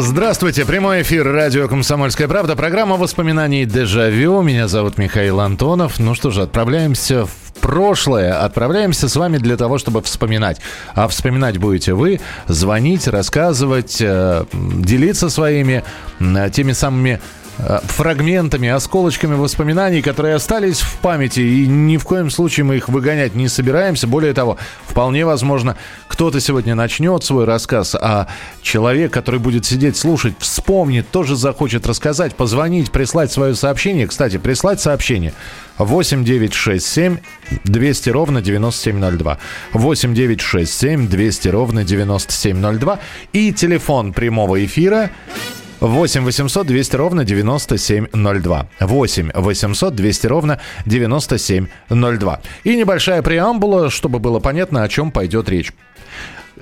Здравствуйте, прямой эфир радио «Комсомольская правда», программа воспоминаний «Дежавю». Меня зовут Михаил Антонов. Ну что же, отправляемся в прошлое. Отправляемся с вами для того, чтобы вспоминать. А вспоминать будете вы, звонить, рассказывать, э, делиться своими э, теми самыми фрагментами, осколочками воспоминаний, которые остались в памяти, и ни в коем случае мы их выгонять не собираемся. Более того, вполне возможно, кто-то сегодня начнет свой рассказ, а человек, который будет сидеть слушать, вспомнит, тоже захочет рассказать, позвонить, прислать свое сообщение. Кстати, прислать сообщение 8 9 6 7 200 ровно 9702. 8 9 6 7 200 ровно 9702. И телефон прямого эфира 8 800 200 ровно 9702. 8 800 200 ровно 9702. И небольшая преамбула, чтобы было понятно, о чем пойдет речь.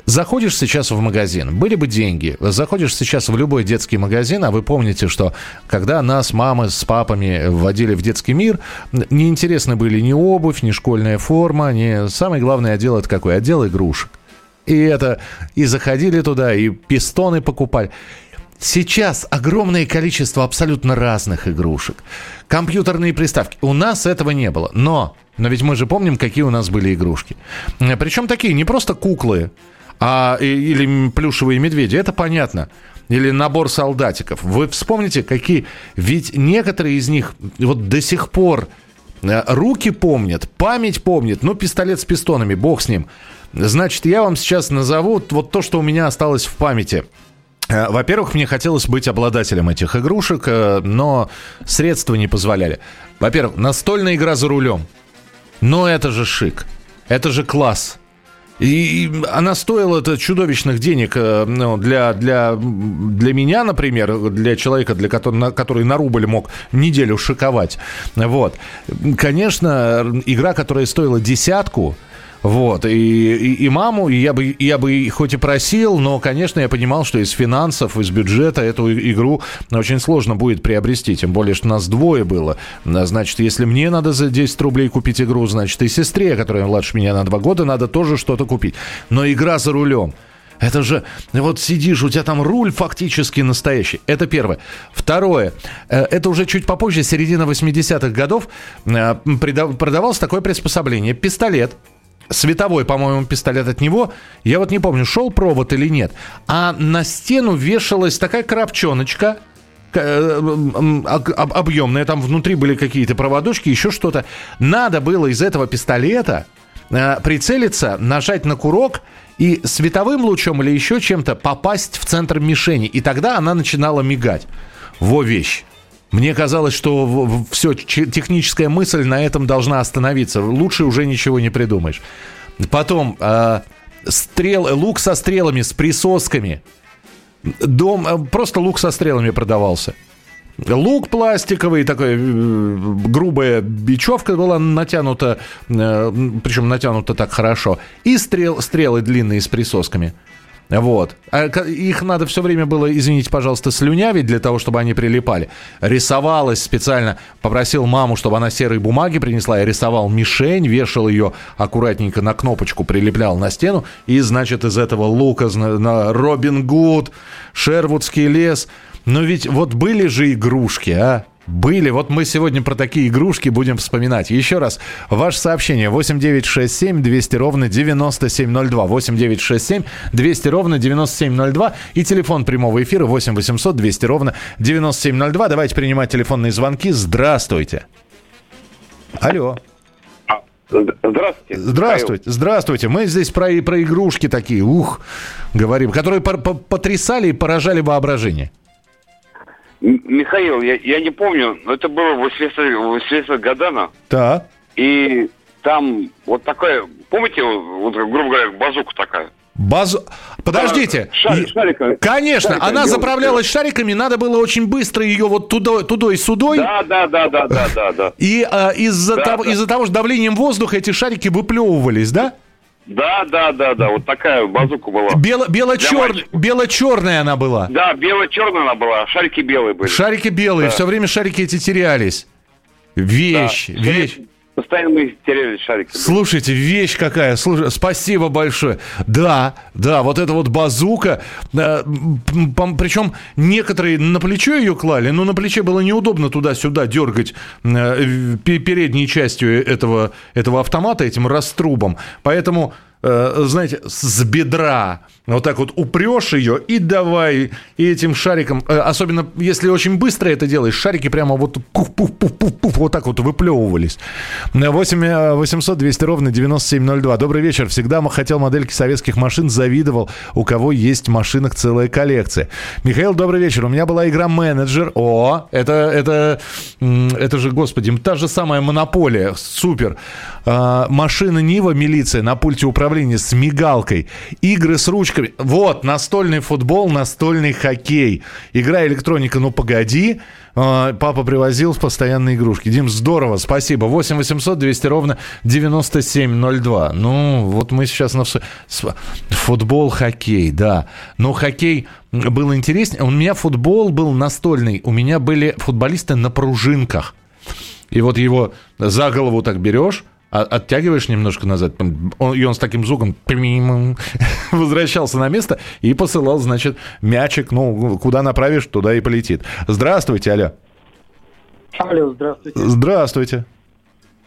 Заходишь сейчас в магазин, были бы деньги, заходишь сейчас в любой детский магазин, а вы помните, что когда нас мамы с папами вводили в детский мир, неинтересны были ни обувь, ни школьная форма, ни... Самый главный отдел это какой? Отдел игрушек. И это, и заходили туда, и пистоны покупали. Сейчас огромное количество абсолютно разных игрушек. Компьютерные приставки. У нас этого не было. Но, но ведь мы же помним, какие у нас были игрушки. Причем такие, не просто куклы, а, или плюшевые медведи. Это понятно. Или набор солдатиков. Вы вспомните, какие... Ведь некоторые из них вот до сих пор э, руки помнят, память помнит. Ну, пистолет с пистонами, бог с ним. Значит, я вам сейчас назову вот то, что у меня осталось в памяти – Э, во-первых, мне хотелось быть обладателем этих игрушек, э, но средства не позволяли. Во-первых, настольная игра за рулем. Но это же шик. Это же класс. И она стоила это чудовищных денег э, ну, для, для, для меня, например, для человека, для которого, который на рубль мог неделю шиковать. Вот. Конечно, игра, которая стоила десятку, вот, и, и, и маму я бы, я бы хоть и просил, но, конечно, я понимал, что из финансов, из бюджета эту игру очень сложно будет приобрести, тем более, что нас двое было. Значит, если мне надо за 10 рублей купить игру, значит, и сестре, которая младше меня на 2 года, надо тоже что-то купить. Но игра за рулем – это же, вот сидишь, у тебя там руль фактически настоящий. Это первое. Второе. Э, это уже чуть попозже, середина 80-х годов, э, продавалось такое приспособление. Пистолет световой, по-моему, пистолет от него. Я вот не помню, шел провод или нет. А на стену вешалась такая коробчоночка, э, объемная, там внутри были какие-то проводочки, еще что-то. Надо было из этого пистолета э, прицелиться, нажать на курок и световым лучом или еще чем-то попасть в центр мишени. И тогда она начинала мигать. Во вещь. Мне казалось, что все, техническая мысль на этом должна остановиться. Лучше уже ничего не придумаешь. Потом э, стрел, лук со стрелами, с присосками. Дом, э, просто лук со стрелами продавался. Лук пластиковый, такая э, грубая бечевка была натянута, э, причем натянута так хорошо. И стрел, стрелы длинные с присосками. Вот. А их надо все время было, извините, пожалуйста, слюнявить для того, чтобы они прилипали. Рисовалось специально. Попросил маму, чтобы она серой бумаги принесла. Я рисовал мишень, вешал ее аккуратненько на кнопочку, прилеплял на стену. И, значит, из этого лука на Робин Гуд, Шервудский лес. Но ведь вот были же игрушки, а? Были. Вот мы сегодня про такие игрушки будем вспоминать. Еще раз, ваше сообщение 8967 200 ровно 9702. 8967 200 ровно 9702. И телефон прямого эфира 8 800 200 ровно 9702. Давайте принимать телефонные звонки. Здравствуйте. Алло. Здравствуйте. Здравствуйте. Здравствуйте. Мы здесь про, про игрушки такие, ух, говорим, которые потрясали и поражали воображение. Михаил, я, я не помню, но это было в 80-х годах. Да. И там вот такая, помните, вот, грубо говоря, базука такая? Базу... Подождите. Шарик, шарика. Конечно, Шарика, она заправлялась шариками, надо было очень быстро ее вот туда, туда и судой. Да, да, да, да, да, да, да. И а, из-за Да, того, да. из-за того, что давлением воздуха эти шарики выплевывались, да? Да, да, да, да, вот такая базука была. Бело, бело-чер... Бело-черная она была. Да, бело-черная она была, шарики белые были. Шарики белые, Да. все время шарики эти терялись. Да. Вещь, вещь. Постоянно мы теряли шарики. Слушайте, вещь какая. Слушай, спасибо большое. Да, да, вот эта вот базука. э, Причем некоторые на плечо ее клали, но на плече было неудобно туда-сюда дергать э, пе- передней частью этого, этого автомата, этим раструбом. Поэтому, э, знаете, с бедра вот так вот упрешь ее и давай и этим шариком, э, особенно если очень быстро это делаешь, шарики прямо вот пуф-пуф-пуф-пуф вот так вот выплевывались. 8 800 200 ровно 9702. Добрый вечер. Всегда хотел модельки советских машин, завидовал, у кого есть машинок целая коллекция. Михаил, добрый вечер. У меня была игра менеджер. О, это, это, это же, господи, та же самая монополия. Супер. А, машина Нива, милиция на пульте управления с мигалкой. Игры с ручками. Вот, настольный футбол, настольный хоккей. Игра электроника, ну погоди. А, Папа привозил постоянные игрушки. Дим, здорово, спасибо. 8 800 200 ровно 9702. Ну, вот мы сейчас на... Футбол, хоккей, да. Но хоккей был интереснее. У меня футбол был настольный. У меня были футболисты на пружинках. И вот его за голову так берешь, оттягиваешь немножко назад, он- и он с таким звуком возвращался на место и посылал, значит, мячик, ну, куда направишь, туда и полетит. Здравствуйте, алло. Алло, здравствуйте. Здравствуйте.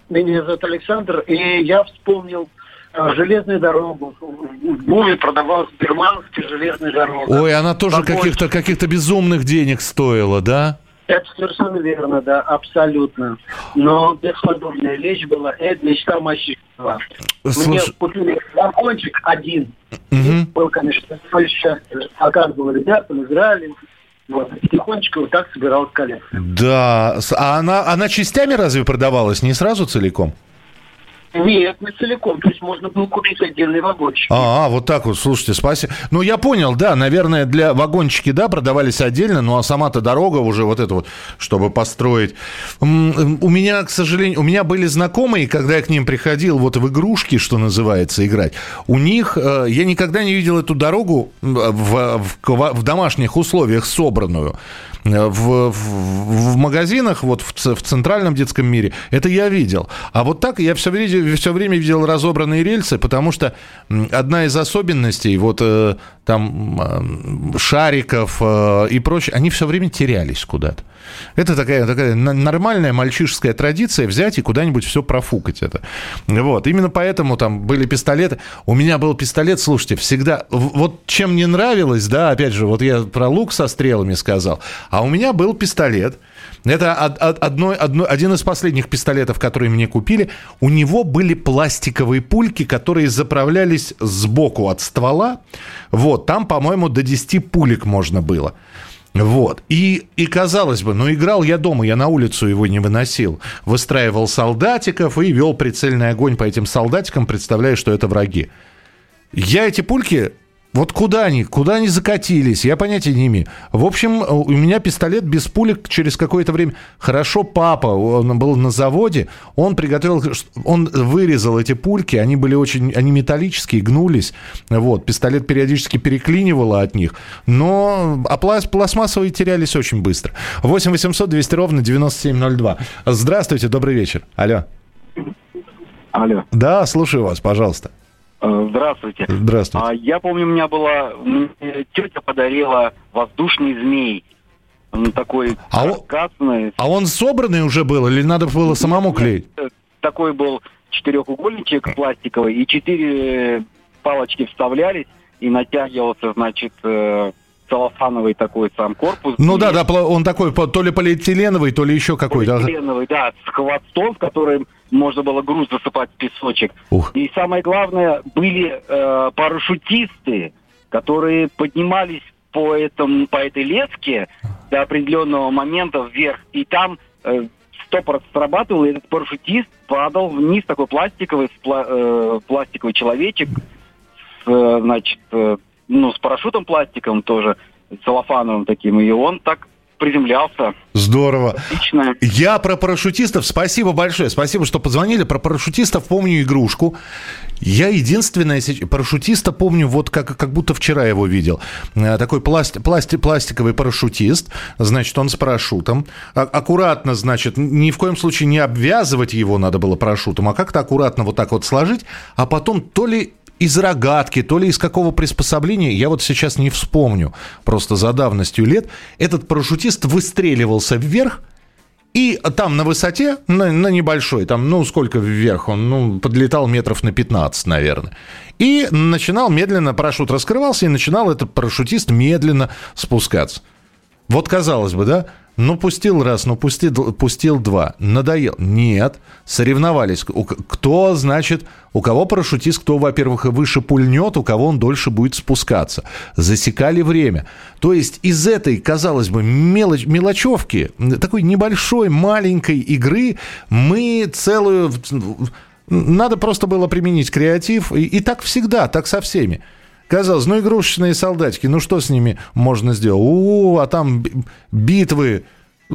Меня зовут Александр, и я вспомнил э, железную дорогу. В Буве продавал Сберманский железную дорогу. Ой, она тоже каких-то каких безумных денег стоила, да? Это совершенно верно, да, абсолютно. Но бесподобная вещь была, это мечта мальчишества. Мне Слушай, купили вагончик один. Мгм. Был, конечно, счастье. Оказывал ребятам, играли. Вот. И тихонечко вот так собиралась коллекция. да. А она, она частями разве продавалась, не сразу целиком? Нет, не целиком. То есть можно было купить отдельный вагончик. А, вот так вот, слушайте, спасибо. Ну, я понял, да, наверное, для вагончики, да, продавались отдельно, ну, а сама-то дорога уже вот это вот, чтобы построить. У меня, к сожалению, у меня были знакомые, когда я к ним приходил вот в игрушки, что называется, играть, у них, э, я никогда не видел эту дорогу в, в в домашних условиях собранную. Э, В, в- в магазинах, вот в, в центральном детском мире, это я видел. А вот так я все время, все время видел разобранные рельсы, потому что одна из особенностей вот э, там шариков э, и прочее, они все время терялись куда-то. Это такая, такая нормальная мальчишеская традиция взять и куда-нибудь все профукать это. Вот. Именно поэтому там были пистолеты. У меня был пистолет, слушайте, всегда... Вот чем мне нравилось, да, опять же, вот я про лук со стрелами сказал, а у меня был пистолет. Это од- од- одно, одно- один из последних пистолетов, которые мне купили. У него были пластиковые пульки, которые заправлялись сбоку от ствола. Вот, там, по-моему, до 10 пулек можно было. Вот. И, и казалось бы, ну играл я дома, я на улицу его не выносил. Выстраивал солдатиков и вел прицельный огонь по этим солдатикам, представляя, что это враги. Я эти пульки, вот куда они, куда они закатились, я понятия не имею. В общем, у меня пистолет без пулек через какое-то время. Хорошо, папа, он был на заводе, он приготовил, он вырезал эти пульки, они были очень, они металлические, гнулись. Вот, пистолет периодически переклинивало от них, но а плас- пластмассовые терялись очень быстро. 8 800 200 ровно 9702. Здравствуйте, добрый вечер. Алло. Алло. Да, слушаю вас, пожалуйста. Э, Здравствуйте. Здравствуйте. А, я помню, у меня была тетя подарила воздушный змей. Он такой А он- красный. А он собранный уже был или надо было самому клеить? Э, Такой был четырехугольничек пластиковый, и четыре палочки вставлялись, и натягивался, значит, э, целлофановый такой сам корпус. Ну да, да, он такой то ли полиэтиленовый, то ли еще какой-то. Полиэтиленовый, да, с хвостом, в можно было груз засыпать в песочек. Ух. И самое главное, были э, парашютисты, которые поднимались по, этому, по этой леске до определенного момента вверх, и там э, стопор срабатывал, и этот парашютист падал вниз, такой пластиковый, пла- э, пластиковый человечек с э, значит, э, ну, с парашютом пластиком тоже, целлофановым таким, и он так приземлялся. Здорово. Отлично. Я про парашютистов, спасибо большое, спасибо, что позвонили. Про парашютистов помню игрушку. Я единственное, парашютиста помню, вот как, как будто вчера его видел. Э, Такой пласти, пласти, пластиковый парашютист, значит, он с парашютом. А- аккуратно, значит, ни в коем случае не обвязывать его надо было парашютом, а как-то аккуратно вот так вот сложить, а потом то ли из рогатки, то ли из какого приспособления, я вот сейчас не вспомню, просто за давностью лет, этот парашютист выстреливался вверх, и там на высоте, на, на небольшой, там, ну, сколько вверх он, ну, подлетал метров на 15, наверное. И начинал медленно, парашют раскрывался, и начинал этот парашютист медленно спускаться. Вот казалось бы, да? Ну, пустил раз, ну, пустил, пустил два. Надоел. Нет. Соревновались. Кто, значит, у кого парашютист, кто, во-первых, выше пульнет, у кого он дольше будет спускаться. Засекали время. То есть из этой, казалось бы, мелочь, мелочевки, такой небольшой, маленькой игры мы целую... Надо просто было применить креатив. И, и так всегда, так со всеми. Казалось, ну игрушечные солдатики, ну что с ними можно сделать? У, а там би- битвы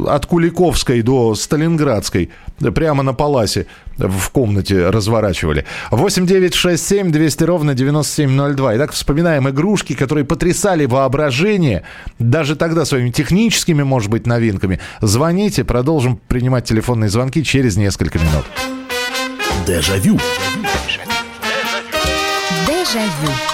от Куликовской до Сталинградской прямо на Паласе в комнате разворачивали. 8 9 6 7 200 ровно 9702. Итак, вспоминаем игрушки, которые потрясали воображение, даже тогда своими техническими, может быть, новинками. Звоните, продолжим принимать телефонные звонки через несколько минут. Дежавю. Дежавю.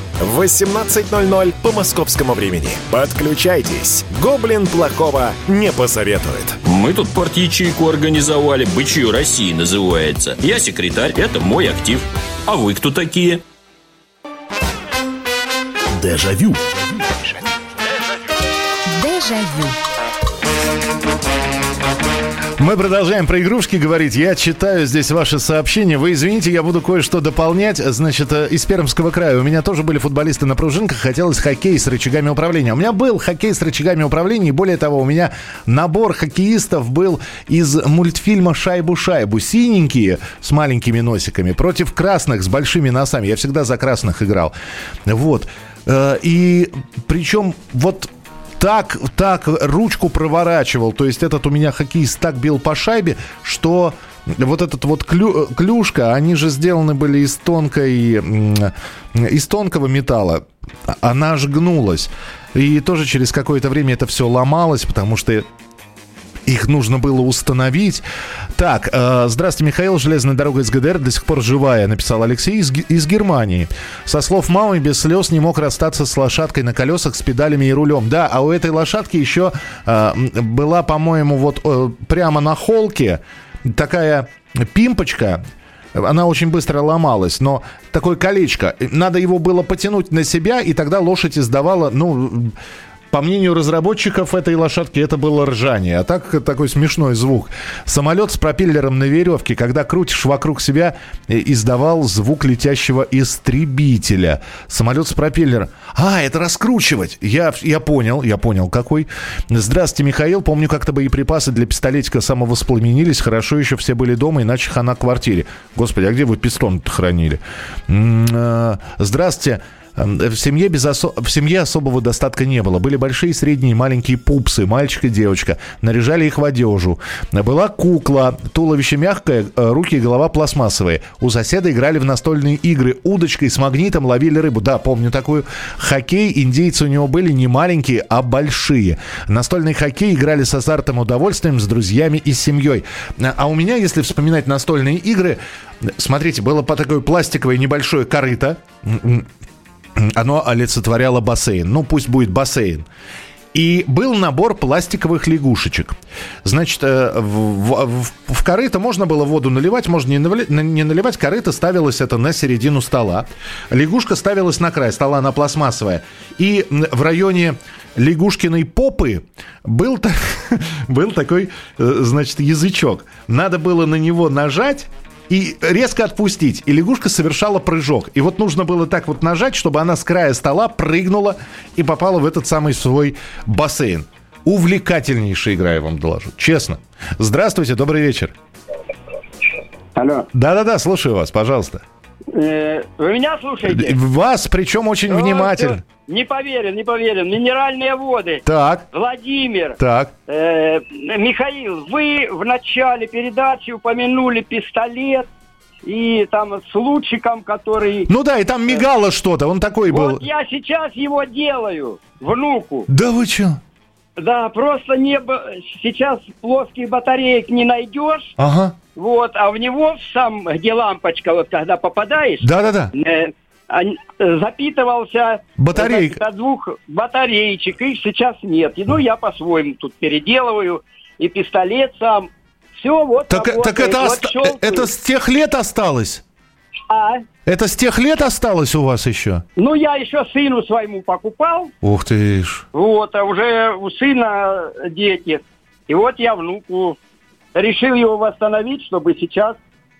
в 18.00 по московскому времени. Подключайтесь. Гоблин плохого не посоветует. Мы тут порт-ячейку организовали. Бычью России называется. Я секретарь, это мой актив. А вы кто такие? Дежавю. Дежавю. Мы продолжаем про игрушки говорить. Я читаю здесь ваши сообщения. Вы извините, я буду кое-что дополнять. Значит, э, из Пермского края. У меня тоже были футболисты на пружинках. Хотелось хоккей с рычагами управления. У меня был хоккей с рычагами управления. И более того, у меня набор хоккеистов был из мультфильма «Шайбу-шайбу». Синенькие с маленькими носиками против красных с большими носами. Я всегда за красных играл. Вот. Э, И причем вот так, так ручку проворачивал. То есть этот у меня хоккеист так бил по шайбе, что вот этот вот клю, клюшка, они же сделаны были из тонкой, из тонкого металла. Она аж гнулась. И тоже через какое-то время это все ломалось, потому что их нужно было установить. Так, э, здравствуйте, Михаил. Железная дорога из ГДР до сих пор живая, написал Алексей из, из Германии. Со слов мамы, без слез не мог расстаться с лошадкой на колесах, с педалями и рулем. Да, а у этой лошадки еще э, была, по-моему, вот э, прямо на холке такая пимпочка, она очень быстро ломалась, но такое колечко. Надо его было потянуть на себя, и тогда лошадь издавала, ну, по мнению разработчиков этой лошадки, это было ржание. А так такой смешной звук. Самолет с пропеллером на веревке, когда крутишь вокруг себя, э, издавал звук летящего истребителя. Самолет с пропеллером. А, это раскручивать. Я, я понял, я понял, какой. Здравствуйте, Михаил. Помню, как-то боеприпасы для пистолетика самовоспламенились. Хорошо еще все были дома, иначе хана квартире. Господи, а где вы пистон хранили? Э, Здравствуйте. В семье, без осо... в семье особого достатка не было. Были большие, средние, маленькие пупсы, мальчик и девочка. Наряжали их в одежу. Была кукла, туловище мягкое, э, руки и голова пластмассовые. У соседа играли в настольные игры. Удочкой с магнитом ловили рыбу. Да, помню такую. Хоккей, индейцы у него были не маленькие, а большие. Настольный хоккей играли с азартом удовольствием, с друзьями и семьей. А у меня, если вспоминать настольные игры, смотрите, было по такое пластиковое небольшое корыто оно олицетворяло бассейн. Ну, пусть будет бассейн. И был набор пластиковых лягушечек. Значит, э, в, в, в корыто можно было воду наливать, можно не наливать, не наливать. Корыто ставилось это на середину стола. Лягушка ставилась на край стола, она пластмассовая. И в районе лягушкиной попы был, был такой, э, значит, язычок. Надо было на него нажать, и резко отпустить. И лягушка совершала прыжок. И вот нужно было так вот нажать, чтобы она с края стола прыгнула и попала в этот самый свой бассейн. Увлекательнейшая игра, я вам доложу. Честно. Здравствуйте, добрый вечер. Алло. Да-да-да, слушаю вас, пожалуйста. Э, вы меня слушаете? Вас, причем очень внимательно. Не поверен, не поверен. Минеральные воды. Так. Владимир. Так. Э, Михаил, вы в начале передачи упомянули пистолет и там с лучиком, который... Ну да, и там мигало что-то, он такой был. Вот я сейчас его делаю, внуку. Да вы что? Да, просто не... Сейчас плоских батареек не найдешь. Ага. Вот, а в него сам, где лампочка, вот когда попадаешь... Да-да-да. Э, запитывался Батарейка. От двух батареечек, их сейчас нет. И, ну, я по-своему тут переделываю, и пистолет сам. Все, вот Так, так это, вот оста- это с тех лет осталось? А? Это с тех лет осталось у вас еще? Ну, я еще сыну своему покупал. Ух ты ж. Вот, а уже у сына дети. И вот я внуку решил его восстановить, чтобы сейчас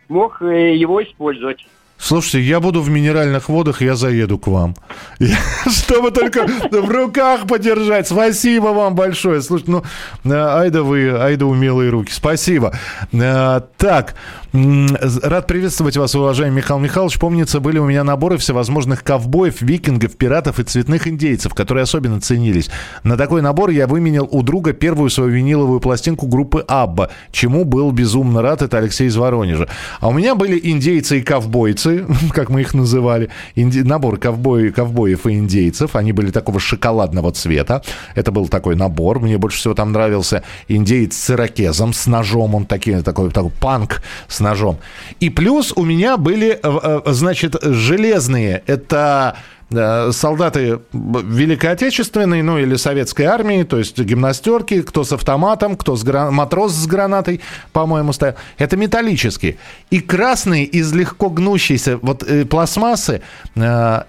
мог э, его использовать. Слушайте, я буду в минеральных водах, я заеду к вам. Чтобы только в руках подержать. Спасибо вам большое. Слушайте, ну, э, айда вы, айда умелые руки. Спасибо. Э, так, рад приветствовать вас, уважаемый Михаил Михайлович. Помнится, были у меня наборы всевозможных ковбоев, викингов, пиратов и цветных индейцев, которые особенно ценились. На такой набор я выменял у друга первую свою виниловую пластинку группы Абба, чему был безумно рад. Это Алексей из Воронежа. А у меня были индейцы и ковбойцы, как мы их называли, инди... набор ковбой... ковбоев и индейцев. Они были такого шоколадного цвета. Это был такой набор. Мне больше всего там нравился индейец с ирокезом, с ножом. Он такой, такой, такой панк с ножом. И плюс у меня были, э, э, значит, железные. Это солдаты Великой Отечественной, ну или Советской армии, то есть гимнастерки, кто с автоматом, кто с гран... матрос с гранатой, по-моему, стоял. Это металлические. И красные из легко гнущейся вот э, пластмассы э,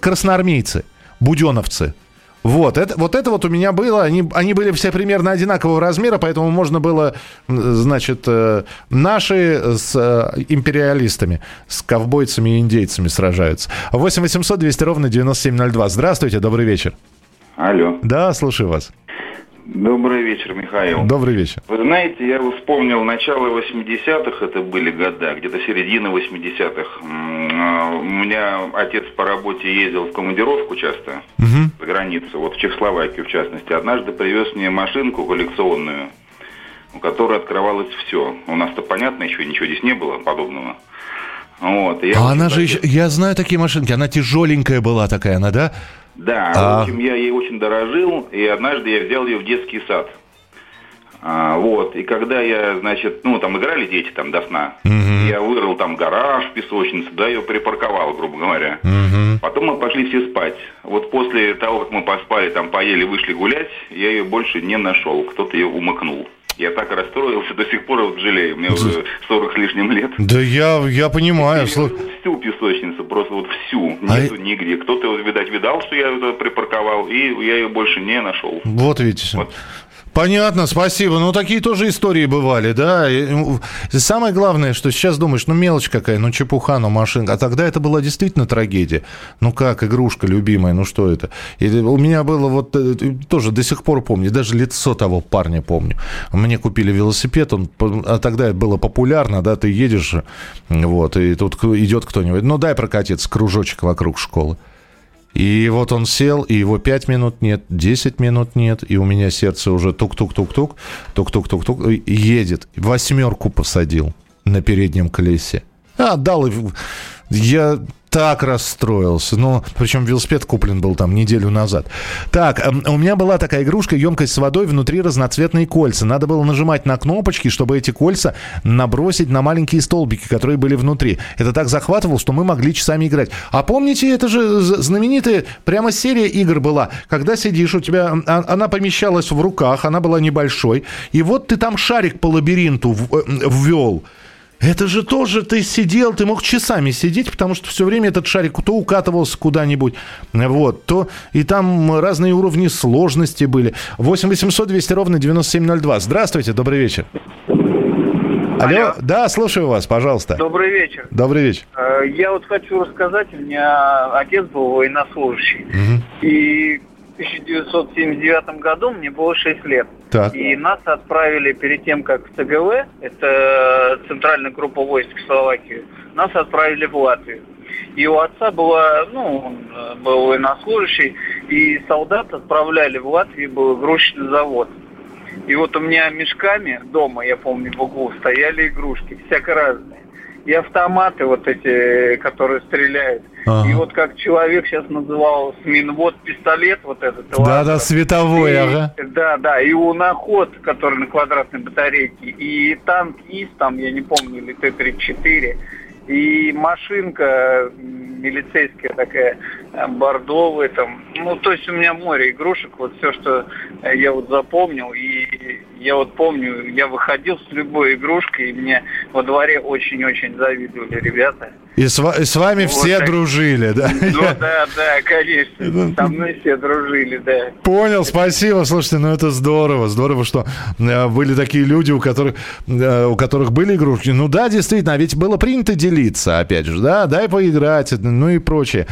красноармейцы, буденовцы – вот это, вот это вот у меня было. Они, они были все примерно одинакового размера, поэтому можно было, значит, э, наши с э, империалистами, с ковбойцами и индейцами сражаются. 8 800 200 ровно 9702. Здравствуйте, добрый вечер. Алло. Да, слушаю вас. Добрый вечер, Михаил. Добрый вечер. Вы знаете, я вспомнил начало 80-х, это были года, где-то середина 80-х. А, у меня отец по работе ездил в командировку часто угу. За границу, вот в Чехословакию в частности. Однажды привез мне машинку коллекционную, у которой открывалось все. У нас-то, понятно, еще ничего здесь не было подобного. Вот, я а она же еще, я знаю такие машинки, она тяжеленькая была такая, она, да? Да, а... в общем, я ей очень дорожил, и однажды я взял ее в детский сад. А, вот, и когда я, значит, ну, там играли дети там до сна, угу. я вырыл там гараж, песочницу, да, ее припарковал, грубо говоря. Угу. Потом мы пошли все спать. Вот после того, как мы поспали, там поели, вышли гулять, я ее больше не нашел, кто-то ее умыкнул. Я так расстроился, до сих пор вот жалею. Мне уже 40 с лишним лет. Да я, я понимаю. Я всю песочницу, просто вот всю. А Нету а... нигде. Кто-то, видать, видал, что я это припарковал, и я ее больше не нашел. Вот видите. Вот. Понятно, спасибо. Ну, такие тоже истории бывали, да. И самое главное, что сейчас думаешь, ну, мелочь какая, ну, чепуха, ну, машинка. А тогда это была действительно трагедия. Ну, как, игрушка любимая, ну, что это? И у меня было вот, э, тоже до сих пор помню, даже лицо того парня помню. Мне купили велосипед, он, а тогда это было популярно, да, ты едешь, вот, и тут идет кто-нибудь, ну, дай прокатиться, кружочек вокруг школы. И вот он сел, и его 5 минут нет, 10 минут нет, и у меня сердце уже тук-тук-тук-тук, тук-тук-тук-тук, едет. Восьмерку посадил на переднем колесе. А, дал. Я так расстроился. Ну, причем велосипед куплен был там неделю назад. Так, эм, у меня была такая игрушка, емкость с водой, внутри разноцветные кольца. Надо было нажимать на кнопочки, чтобы эти кольца набросить на маленькие столбики, которые были внутри. Это так захватывало, что мы могли часами играть. А помните, это же знаменитая прямо серия игр была, когда сидишь, у тебя а, она помещалась в руках, она была небольшой, и вот ты там шарик по лабиринту э, ввел. Это же тоже ты сидел, ты мог часами сидеть, потому что все время этот шарик то укатывался куда-нибудь, вот, то и там разные уровни сложности были. 8 800 200 ровно 9702. Здравствуйте, добрый вечер. Алло. Алло, да, слушаю вас, пожалуйста. Добрый вечер. Добрый вечер. Э, я вот хочу рассказать, у меня отец был военнослужащий, угу. и 1979 году мне было 6 лет. Так. И нас отправили перед тем, как в ЦГВ, это центральная группа войск в Словакии, нас отправили в Латвию. И у отца было, ну, он э, был военнослужащий, и солдат отправляли в Латвию, был игрушечный завод. И вот у меня мешками дома, я помню, в углу стояли игрушки, всяко разные и автоматы вот эти, которые стреляют. Ага. И вот как человек сейчас называл сминвод пистолет вот этот. Да, да, световой, и, ага. Да, да, и уноход, который на квадратной батарейке, и танк ИС, там, я не помню, или Т-34, и машинка милицейская такая, э, бордовая там. Ну, то есть у меня море игрушек, вот все, что я вот запомнил. И я вот помню, я выходил с любой игрушкой, и мне во дворе очень-очень завидовали ребята. И с, и с вами вот все так. дружили, да? Ну да, да, конечно. Ну, Со мной все дружили, да. Понял, спасибо. Слушайте, ну это здорово. Здорово, что э, были такие люди, у которых, э, у которых были игрушки. Ну да, действительно, а ведь было принято делиться, опять же, да, дай поиграть, ну и прочее.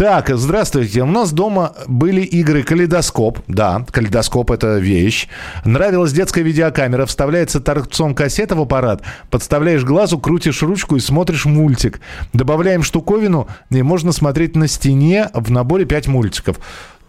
Так, здравствуйте. У нас дома были игры «Калейдоскоп». Да, «Калейдоскоп» — это вещь. Нравилась детская видеокамера. Вставляется торцом кассета в аппарат, подставляешь глазу, крутишь ручку и смотришь мультик. Добавляем штуковину, и можно смотреть на стене в наборе 5 мультиков.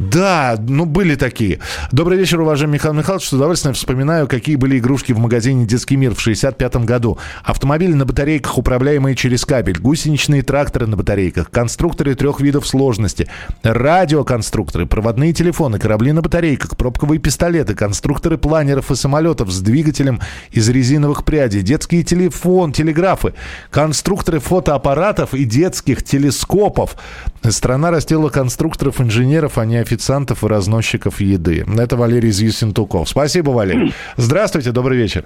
Да, ну были такие. Добрый вечер, уважаемый Михаил Михайлович. С удовольствием вспоминаю, какие были игрушки в магазине «Детский мир» в 65 году. Автомобили на батарейках, управляемые через кабель, гусеничные тракторы на батарейках, конструкторы трех видов сложности, радиоконструкторы, проводные телефоны, корабли на батарейках, пробковые пистолеты, конструкторы планеров и самолетов с двигателем из резиновых прядей, детские телефон, телеграфы, конструкторы фотоаппаратов и детских телескопов. Страна растила конструкторов, инженеров, а не официантов и разносчиков еды. Это Валерий из Юсентуков. Спасибо, Валерий. Здравствуйте, добрый вечер.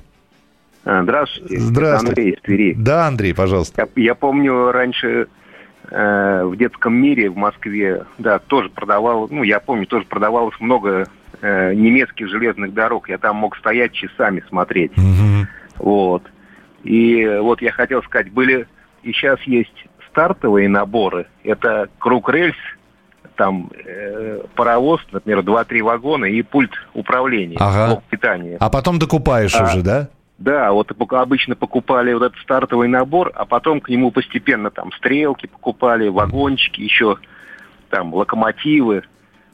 А, здравствуйте. Здравствуйте. Андрей из Твери. Да, Андрей, пожалуйста. Я, я помню раньше э, в детском мире в Москве, да, тоже продавал, ну, я помню, тоже продавалось много э, немецких железных дорог. Я там мог стоять часами смотреть. Угу. Вот. И вот я хотел сказать, были и сейчас есть стартовые наборы. Это круг рельс, там э, паровоз, например, 2-3 вагона и пульт управления, ага. блок питания. А потом докупаешь а, уже, да? Да, вот обычно покупали вот этот стартовый набор, а потом к нему постепенно там стрелки покупали, вагончики, еще там локомотивы.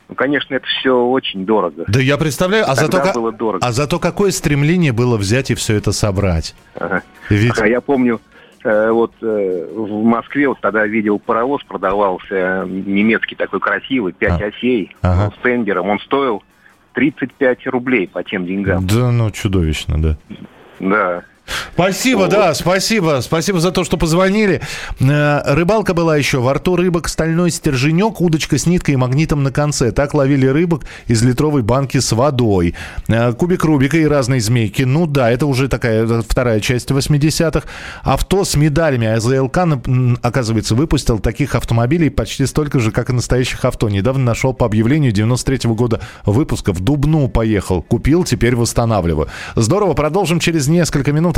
Ну, конечно, это все очень дорого. Да я представляю, а зато, было дорого. а зато какое стремление было взять и все это собрать. Ага. Ведь... Ага, я помню, вот э, в Москве вот тогда видел паровоз, продавался немецкий такой красивый, 5 а. осей ага. с тендером. Он стоил 35 рублей по тем деньгам. Да, ну чудовищно, да. Да. Спасибо, да, спасибо. Спасибо за то, что позвонили. Э, рыбалка была еще. Во рту рыбок стальной стерженек, удочка с ниткой и магнитом на конце. Так ловили рыбок из литровой банки с водой. Э, кубик Рубика и разные змейки. Ну да, это уже такая вторая часть 80-х. Авто с медалями. АЗЛК, оказывается, выпустил таких автомобилей почти столько же, как и настоящих авто. Недавно нашел по объявлению 93-го года выпуска. В Дубну поехал. Купил, теперь восстанавливаю. Здорово, продолжим через несколько минут.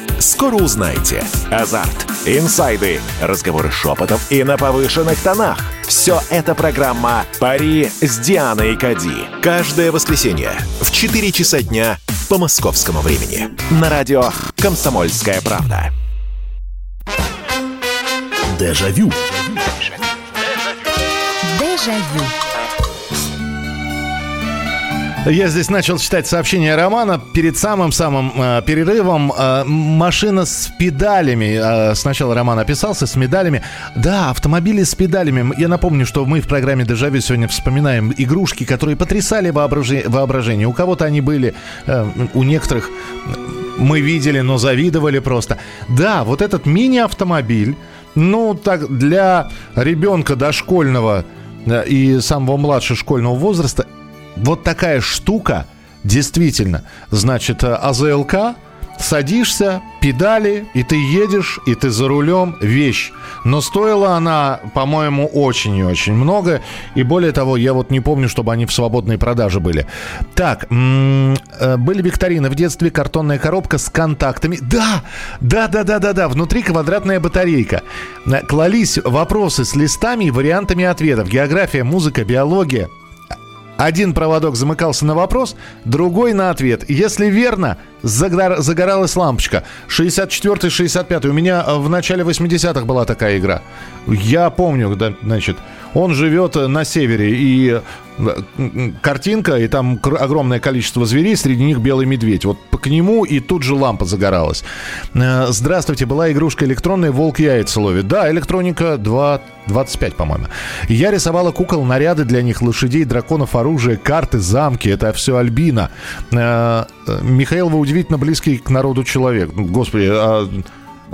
Скоро узнаете. Азарт, инсайды, разговоры шепотов и на повышенных тонах. Все это программа «Пари с Дианой Кади». Каждое воскресенье в 4 часа дня по московскому времени. На радио «Комсомольская правда». Дежавю. Дежавю. Я здесь начал читать сообщение Романа перед самым-самым э, перерывом. Э, машина с педалями. Э, сначала Роман описался с медалями. Да, автомобили с педалями. Я напомню, что мы в программе «Дежавю» сегодня вспоминаем игрушки, которые потрясали воображение. воображение. У кого-то они были, э, у некоторых мы видели, но завидовали просто. Да, вот этот мини-автомобиль, ну, так, для ребенка дошкольного э, и самого младшего школьного возраста вот такая штука, действительно, значит, э, АЗЛК, садишься, педали, и ты едешь, и ты за рулем, вещь. Но стоила она, по-моему, очень и очень много. И более того, я вот не помню, чтобы они в свободной продаже были. Так, э, были викторины в детстве, картонная коробка с контактами. Да, да, да, да, да, да, внутри квадратная батарейка. Э, клались вопросы с листами и вариантами ответов. География, музыка, биология. Один проводок замыкался на вопрос, другой на ответ. Если верно, загор... загоралась лампочка. 64-65. У меня в начале 80-х была такая игра. Я помню, да, значит, он живет на севере, и картинка, и там огромное количество зверей, среди них белый медведь. Вот к нему и тут же лампа загоралась. Э, здравствуйте, была игрушка электронная «Волк яйца ловит». Да, электроника 2, 25, по-моему. Я рисовала кукол, наряды для них, лошадей, драконов, оружие, карты, замки. Это все Альбина. Э, э, Михаил, вы удивительно близкий к народу человек. Господи, а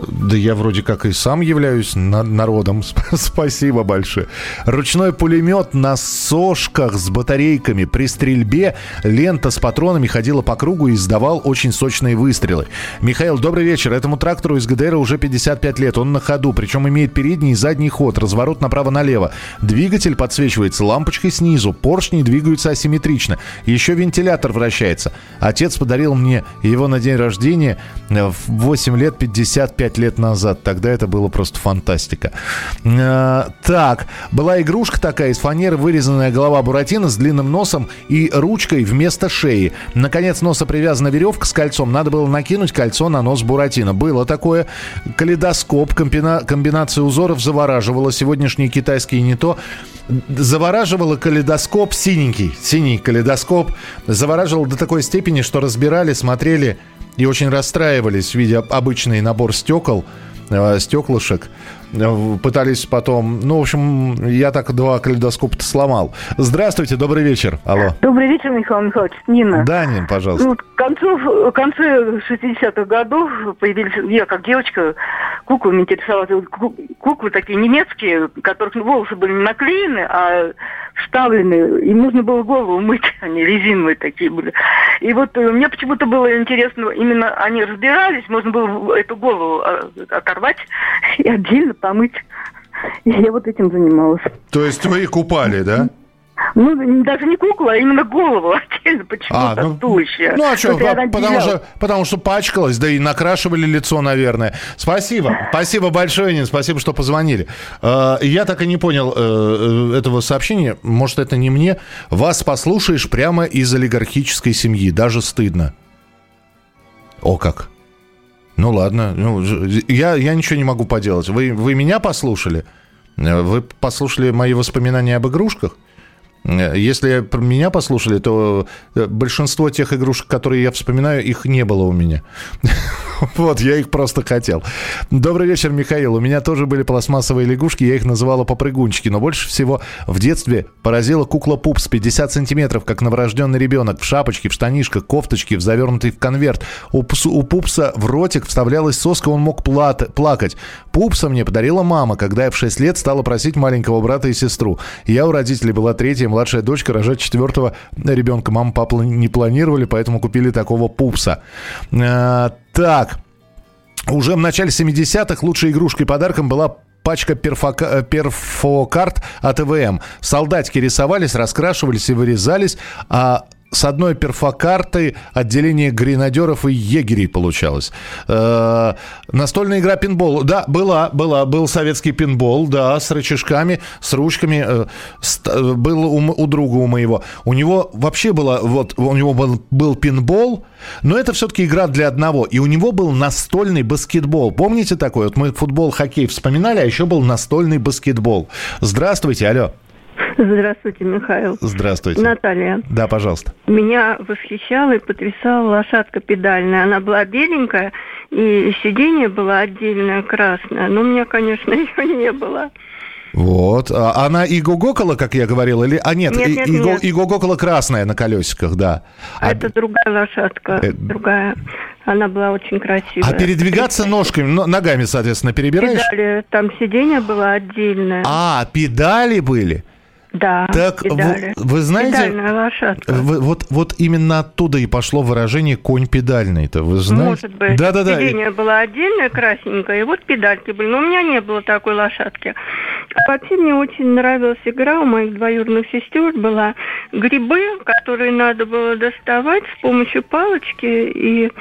да я вроде как и сам являюсь на- народом. Спасибо большое. Ручной пулемет на сошках с батарейками. При стрельбе лента с патронами ходила по кругу и издавал очень сочные выстрелы. Михаил, добрый вечер. Этому трактору из ГДР уже 55 лет. Он на ходу, причем имеет передний и задний ход, разворот направо-налево. Двигатель подсвечивается лампочкой снизу. Поршни двигаются асимметрично. Еще вентилятор вращается. Отец подарил мне его на день рождения в 8 лет 55 5 лет назад. Тогда это было просто фантастика. Э, так, была игрушка такая из фанеры, вырезанная голова Буратино с длинным носом и ручкой вместо шеи. Наконец носа привязана веревка с кольцом. Надо было накинуть кольцо на нос Буратино. Было такое. Калейдоскоп, комбина... комбинация узоров завораживала. Сегодняшние китайские не то. Завораживала калейдоскоп синенький. Синий калейдоскоп. Завораживал до такой степени, что разбирали, смотрели и очень расстраивались, видя обычный набор стекол, э, стеклышек. Э, пытались потом... Ну, в общем, я так два калейдоскопа сломал. Здравствуйте, добрый вечер. Алло. Добрый вечер, Михаил Михайлович. Нина. Да, Нин, пожалуйста. Ну, к концу, в конце 60-х годов появились, я как девочка, куклы меня интересовали. Куклы такие немецкие, которых волосы были не наклеены, а вставлены. И нужно было голову мыть, они резиновые такие были. И вот э, мне почему-то было интересно, именно они разбирались, можно было эту голову а, оторвать и отдельно помыть. И я вот этим занималась. То есть вы купали, да? Ну, даже не кукла, а именно голову отдельно почему-то а, ну, туловище. Ну, а что, по- потому, что, потому что пачкалась, да и накрашивали лицо, наверное. Спасибо. Спасибо большое, Нин, спасибо, что позвонили. Э, я так и не понял э, э, этого сообщения. Может, это не мне. Вас послушаешь прямо из олигархической семьи. Даже стыдно. О, как. Ну, ладно. Ну, я, я ничего не могу поделать. Вы, вы меня послушали? Вы послушали мои воспоминания об игрушках? Если меня послушали, то э, большинство тех игрушек, которые я вспоминаю, их не было у меня. Вот, я их просто хотел. Добрый вечер, Михаил. У меня тоже были пластмассовые лягушки, я их называла попрыгунчики, но больше всего в детстве поразила кукла Пупс 50 сантиметров, как новорожденный ребенок, в шапочке, в штанишках, кофточке, в завернутый в конверт. У, у Пупса в ротик вставлялась соска, он мог плат, плакать. Пупса мне подарила мама, когда я в 6 лет стала просить маленького брата и сестру. Я у родителей была третья, младшая дочка, рожать четвертого ребенка. Мама, папа не планировали, поэтому купили такого Пупса. А, так. уже в начале 70-х лучшей игрушкой подарком была пачка перфока, перфокарт от ИВМ. Солдатики рисовались, раскрашивались и вырезались, а с одной перфокартой отделение гренадеров и егерей получалось. Э, настольная игра пинбол. Да, была, была. Был советский пинбол, да, с рычажками, с ручками. Э, э, был у, у друга у моего. У него вообще было, вот, у него был, был пинбол, но это все-таки игра для одного. И у него был настольный баскетбол. Помните такой? Вот мы футбол, хоккей вспоминали, а еще был настольный баскетбол. Здравствуйте, алло. Здравствуйте, Михаил. Здравствуйте. Наталья. Да, пожалуйста. Меня восхищала и потрясала лошадка педальная. Она была беленькая, и сиденье было отдельное красное. Но у меня, конечно, ее не было. Вот. А она и гугокала, как я говорил, или... А нет, нет, нет, и, нет. и гугокала красная на колесиках, да. А это другая лошадка, Э, другая. Она была очень красивая. А передвигаться ножками, но- ногами, соответственно, перебираешь? Педали, там сиденье было отдельное. А, педали были? Да, Так, педали. вы- вы знаете- Педальная лошадка. Вы- вот, вот именно оттуда и пошло выражение «конь педальный».-то, вы знаете? Может быть. Да-да-да. Сиденье было отдельное, красненькое, и вот педальки были. Но у меня не было такой лошадки. А вообще мне очень нравилась игра у моих двоюродных сестер. Была грибы, которые надо было доставать с помощью палочки. И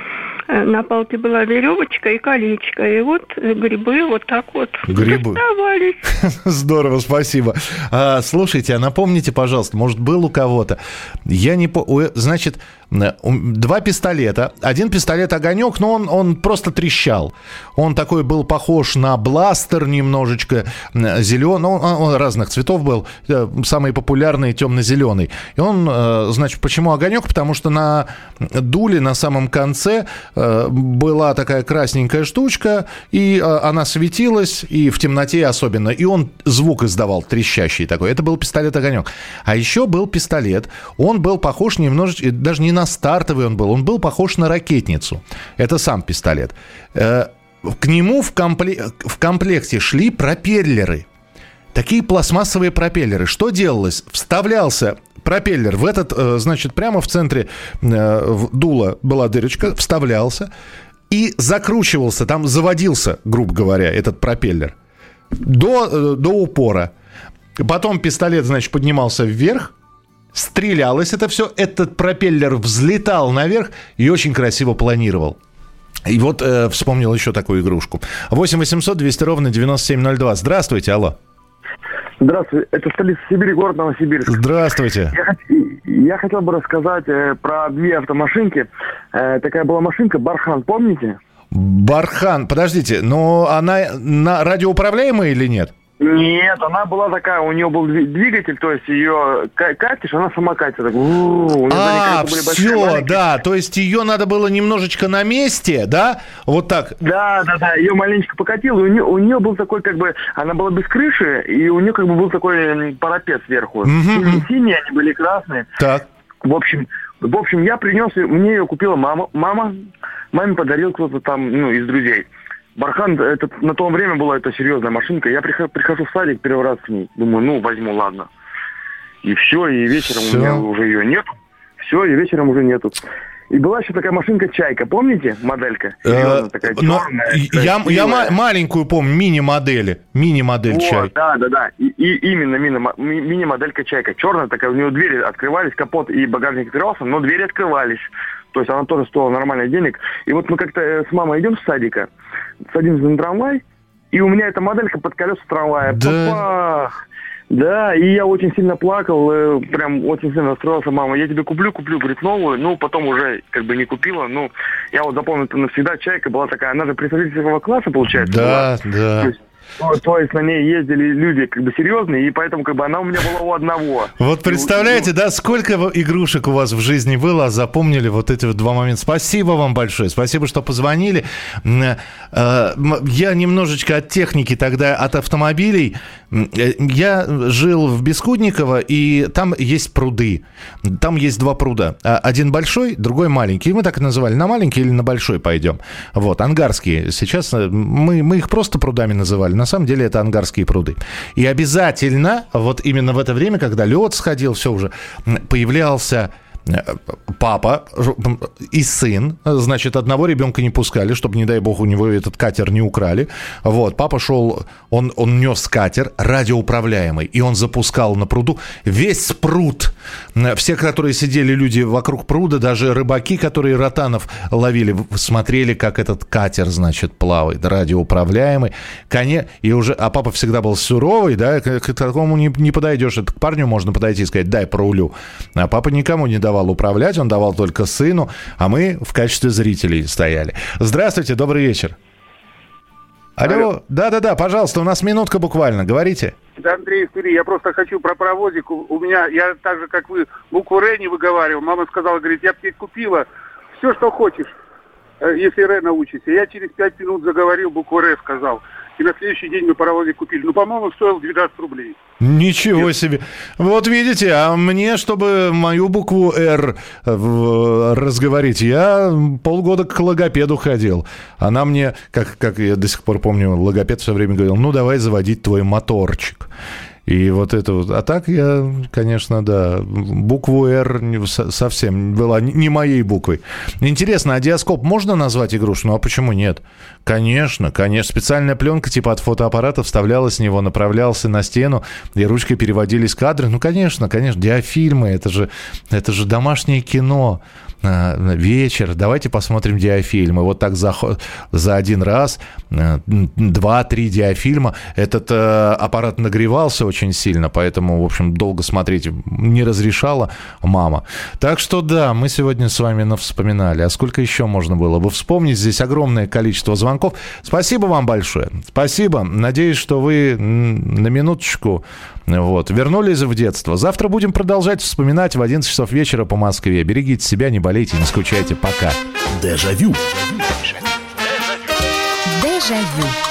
на палке была веревочка и колечко. И вот э, грибы вот так вот Грибы. доставались. Здорово, спасибо. А, слушайте, а напомните, пожалуйста, может, был у кого-то? Я не. Значит, э, у- два пистолета. Один пистолет огонек, но он, он просто трещал. Он такой был похож на бластер немножечко зеленый. Он, он разных цветов был. Э, Самый популярный темно-зеленый. И он, э, значит, почему огонек? Потому что на дуле на самом конце э, была такая красненькая штучка, и она светилась, и в темноте особенно. И он звук издавал трещащий такой. Это был пистолет-огонек. А еще был пистолет. Он был похож немножечко, даже не на стартовый он был, он был похож на ракетницу. Это сам пистолет. Э, К нему в, компле- в комплекте шли пропеллеры. Такие пластмассовые пропеллеры. Что делалось? Вставлялся пропеллер в этот, э, значит, прямо в центре э, дула была дырочка, вставлялся и закручивался, там заводился, грубо говоря, этот пропеллер до, до упора. Потом пистолет, значит, поднимался вверх, стрелялось это все, этот пропеллер взлетал наверх и очень красиво планировал. И вот э, вспомнил еще такую игрушку. 8 800 200 ровно 9702. Здравствуйте, алло. Здравствуйте, это столица Сибири, город Новосибирск. Здравствуйте. Я, я хотел бы рассказать э, про две автомашинки. Э, такая была машинка Бархан, помните? Бархан, подождите, но она на радиоуправляемая или нет? Нет, она была такая, у нее был дви- двигатель, то есть ее ка- катишь, она сама катится. Так, у А, были большие, все, маленькие. да, то есть ее надо было немножечко на месте, да? Вот так. Да, да, да, ее маленечко покатил, и у нее, у нее был такой, как бы, она была без крыши, и у нее как бы был такой парапет сверху. Мгм, Синие, они были красные. Так. В общем, в общем, я принес, мне ее купила мама. Мама, маме подарил кто-то там, ну, из друзей. Бархан, это на то время была это серьезная машинка. Я прихожу, прихожу в садик первый раз к ней. Думаю, ну, возьму, ладно. И все, и вечером Всё. у меня уже ее нет. Все, и вечером уже нету. И была еще такая машинка Чайка, помните? Моделька. Такая, Э, но черная, я, я маленькую помню, мини-модели. Мини-модель Вот, чай. да, да, да. И, и именно мини- ми- мини-моделька Чайка. Черная такая, у нее двери открывались, капот и багажник открывался, но двери открывались. То есть она тоже стоила нормальных денег. И вот мы как-то э, с мамой идем с садика, садимся на трамвай, и у меня эта моделька под колеса трамвая. Да. Папах! Да, и я очень сильно плакал, э, прям очень сильно расстроился. Мама, я тебе куплю, куплю, говорит, новую. Ну, потом уже как бы не купила. Ну, я вот запомнил это навсегда. Чайка была такая, она же представительского класса, получается. Да, была. да. То есть, то, то есть на ней ездили люди как бы серьезные, и поэтому как бы она у меня была у одного. Вот представляете, да, сколько игрушек у вас в жизни было, а запомнили вот эти вот два момента. Спасибо вам большое, спасибо, что позвонили. Э, Я немножечко от техники тогда, от автомобилей. Э, Я жил в Бескудниково, и там есть пруды. Там есть два пруда. А Один большой, другой маленький. Мы так и называли, на маленький или на большой пойдем. Вот, ангарские. Сейчас э, мы, мы их просто прудами называли. На самом деле это ангарские пруды. И обязательно, вот именно в это время, когда лед сходил, все уже, появлялся папа и сын, значит, одного ребенка не пускали, чтобы, не дай бог, у него этот катер не украли. Вот, папа шел, он, он нес катер радиоуправляемый, и он запускал на пруду весь пруд. Все, которые сидели люди вокруг пруда, даже рыбаки, которые ротанов ловили, смотрели, как этот катер, значит, плавает, радиоуправляемый. Коне... И уже... А папа всегда был суровый, да, к, к такому не, не подойдешь. Это к парню можно подойти и сказать, дай проулю. А папа никому не давал управлять, он давал только сыну, а мы в качестве зрителей стояли. Здравствуйте, добрый вечер. Алло, да-да-да, пожалуйста, у нас минутка буквально, говорите. Да, Андрей Сури, я просто хочу про паровозик. У меня, я так же, как вы, букву Р не выговаривал. Мама сказала, говорит, я бы тебе купила все, что хочешь, э, если Р научишься. Я через пять минут заговорил, букву Р сказал. И на следующий день мы паровозик купили. Ну, по-моему, стоил 12 рублей. Ничего себе. Вот видите, а мне, чтобы мою букву «Р» разговорить, я полгода к логопеду ходил. Она мне, как, как я до сих пор помню, логопед все время говорил, ну, давай заводить твой моторчик. И вот это вот. А так я, конечно, да, букву «Р» совсем была не моей буквой. Интересно, а диаскоп можно назвать игрушку? Ну, а почему нет? Конечно, конечно. Специальная пленка типа от фотоаппарата вставлялась с него, направлялся на стену, и ручкой переводились кадры. Ну, конечно, конечно. Диафильмы, это же, это же домашнее кино. Э, вечер, давайте посмотрим диафильмы. Вот так за, за один раз, э, два-три диафильма. Этот э, аппарат нагревался очень сильно, поэтому, в общем, долго смотреть не разрешала мама. Так что да, мы сегодня с вами вспоминали. А сколько еще можно было бы вспомнить? Здесь огромное количество звонков. Спасибо вам большое. Спасибо. Надеюсь, что вы на минуточку вот. Вернулись в детство. Завтра будем продолжать вспоминать в 11 часов вечера по Москве. Берегите себя, не болейте, не скучайте. Пока. Дежавю. Дежавю.